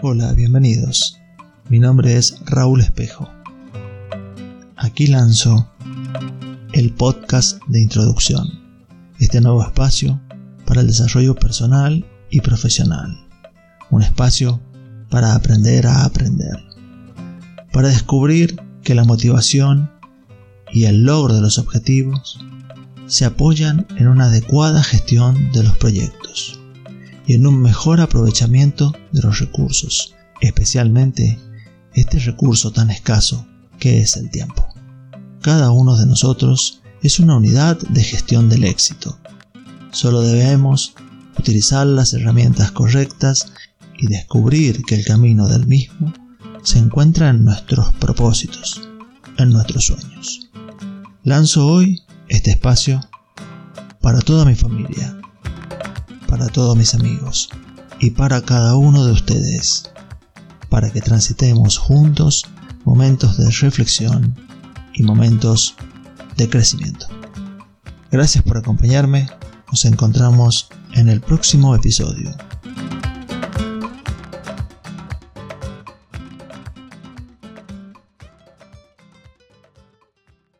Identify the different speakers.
Speaker 1: Hola, bienvenidos. Mi nombre es Raúl Espejo. Aquí lanzo el podcast de introducción, este nuevo espacio para el desarrollo personal y profesional, un espacio para aprender a aprender, para descubrir que la motivación y el logro de los objetivos se apoyan en una adecuada gestión de los proyectos y en un mejor aprovechamiento de los recursos, especialmente este recurso tan escaso que es el tiempo. Cada uno de nosotros es una unidad de gestión del éxito. Solo debemos utilizar las herramientas correctas y descubrir que el camino del mismo se encuentra en nuestros propósitos, en nuestros sueños. Lanzo hoy este espacio para toda mi familia, para todos mis amigos y para cada uno de ustedes, para que transitemos juntos momentos de reflexión y momentos de crecimiento. Gracias por acompañarme, nos encontramos en el próximo episodio.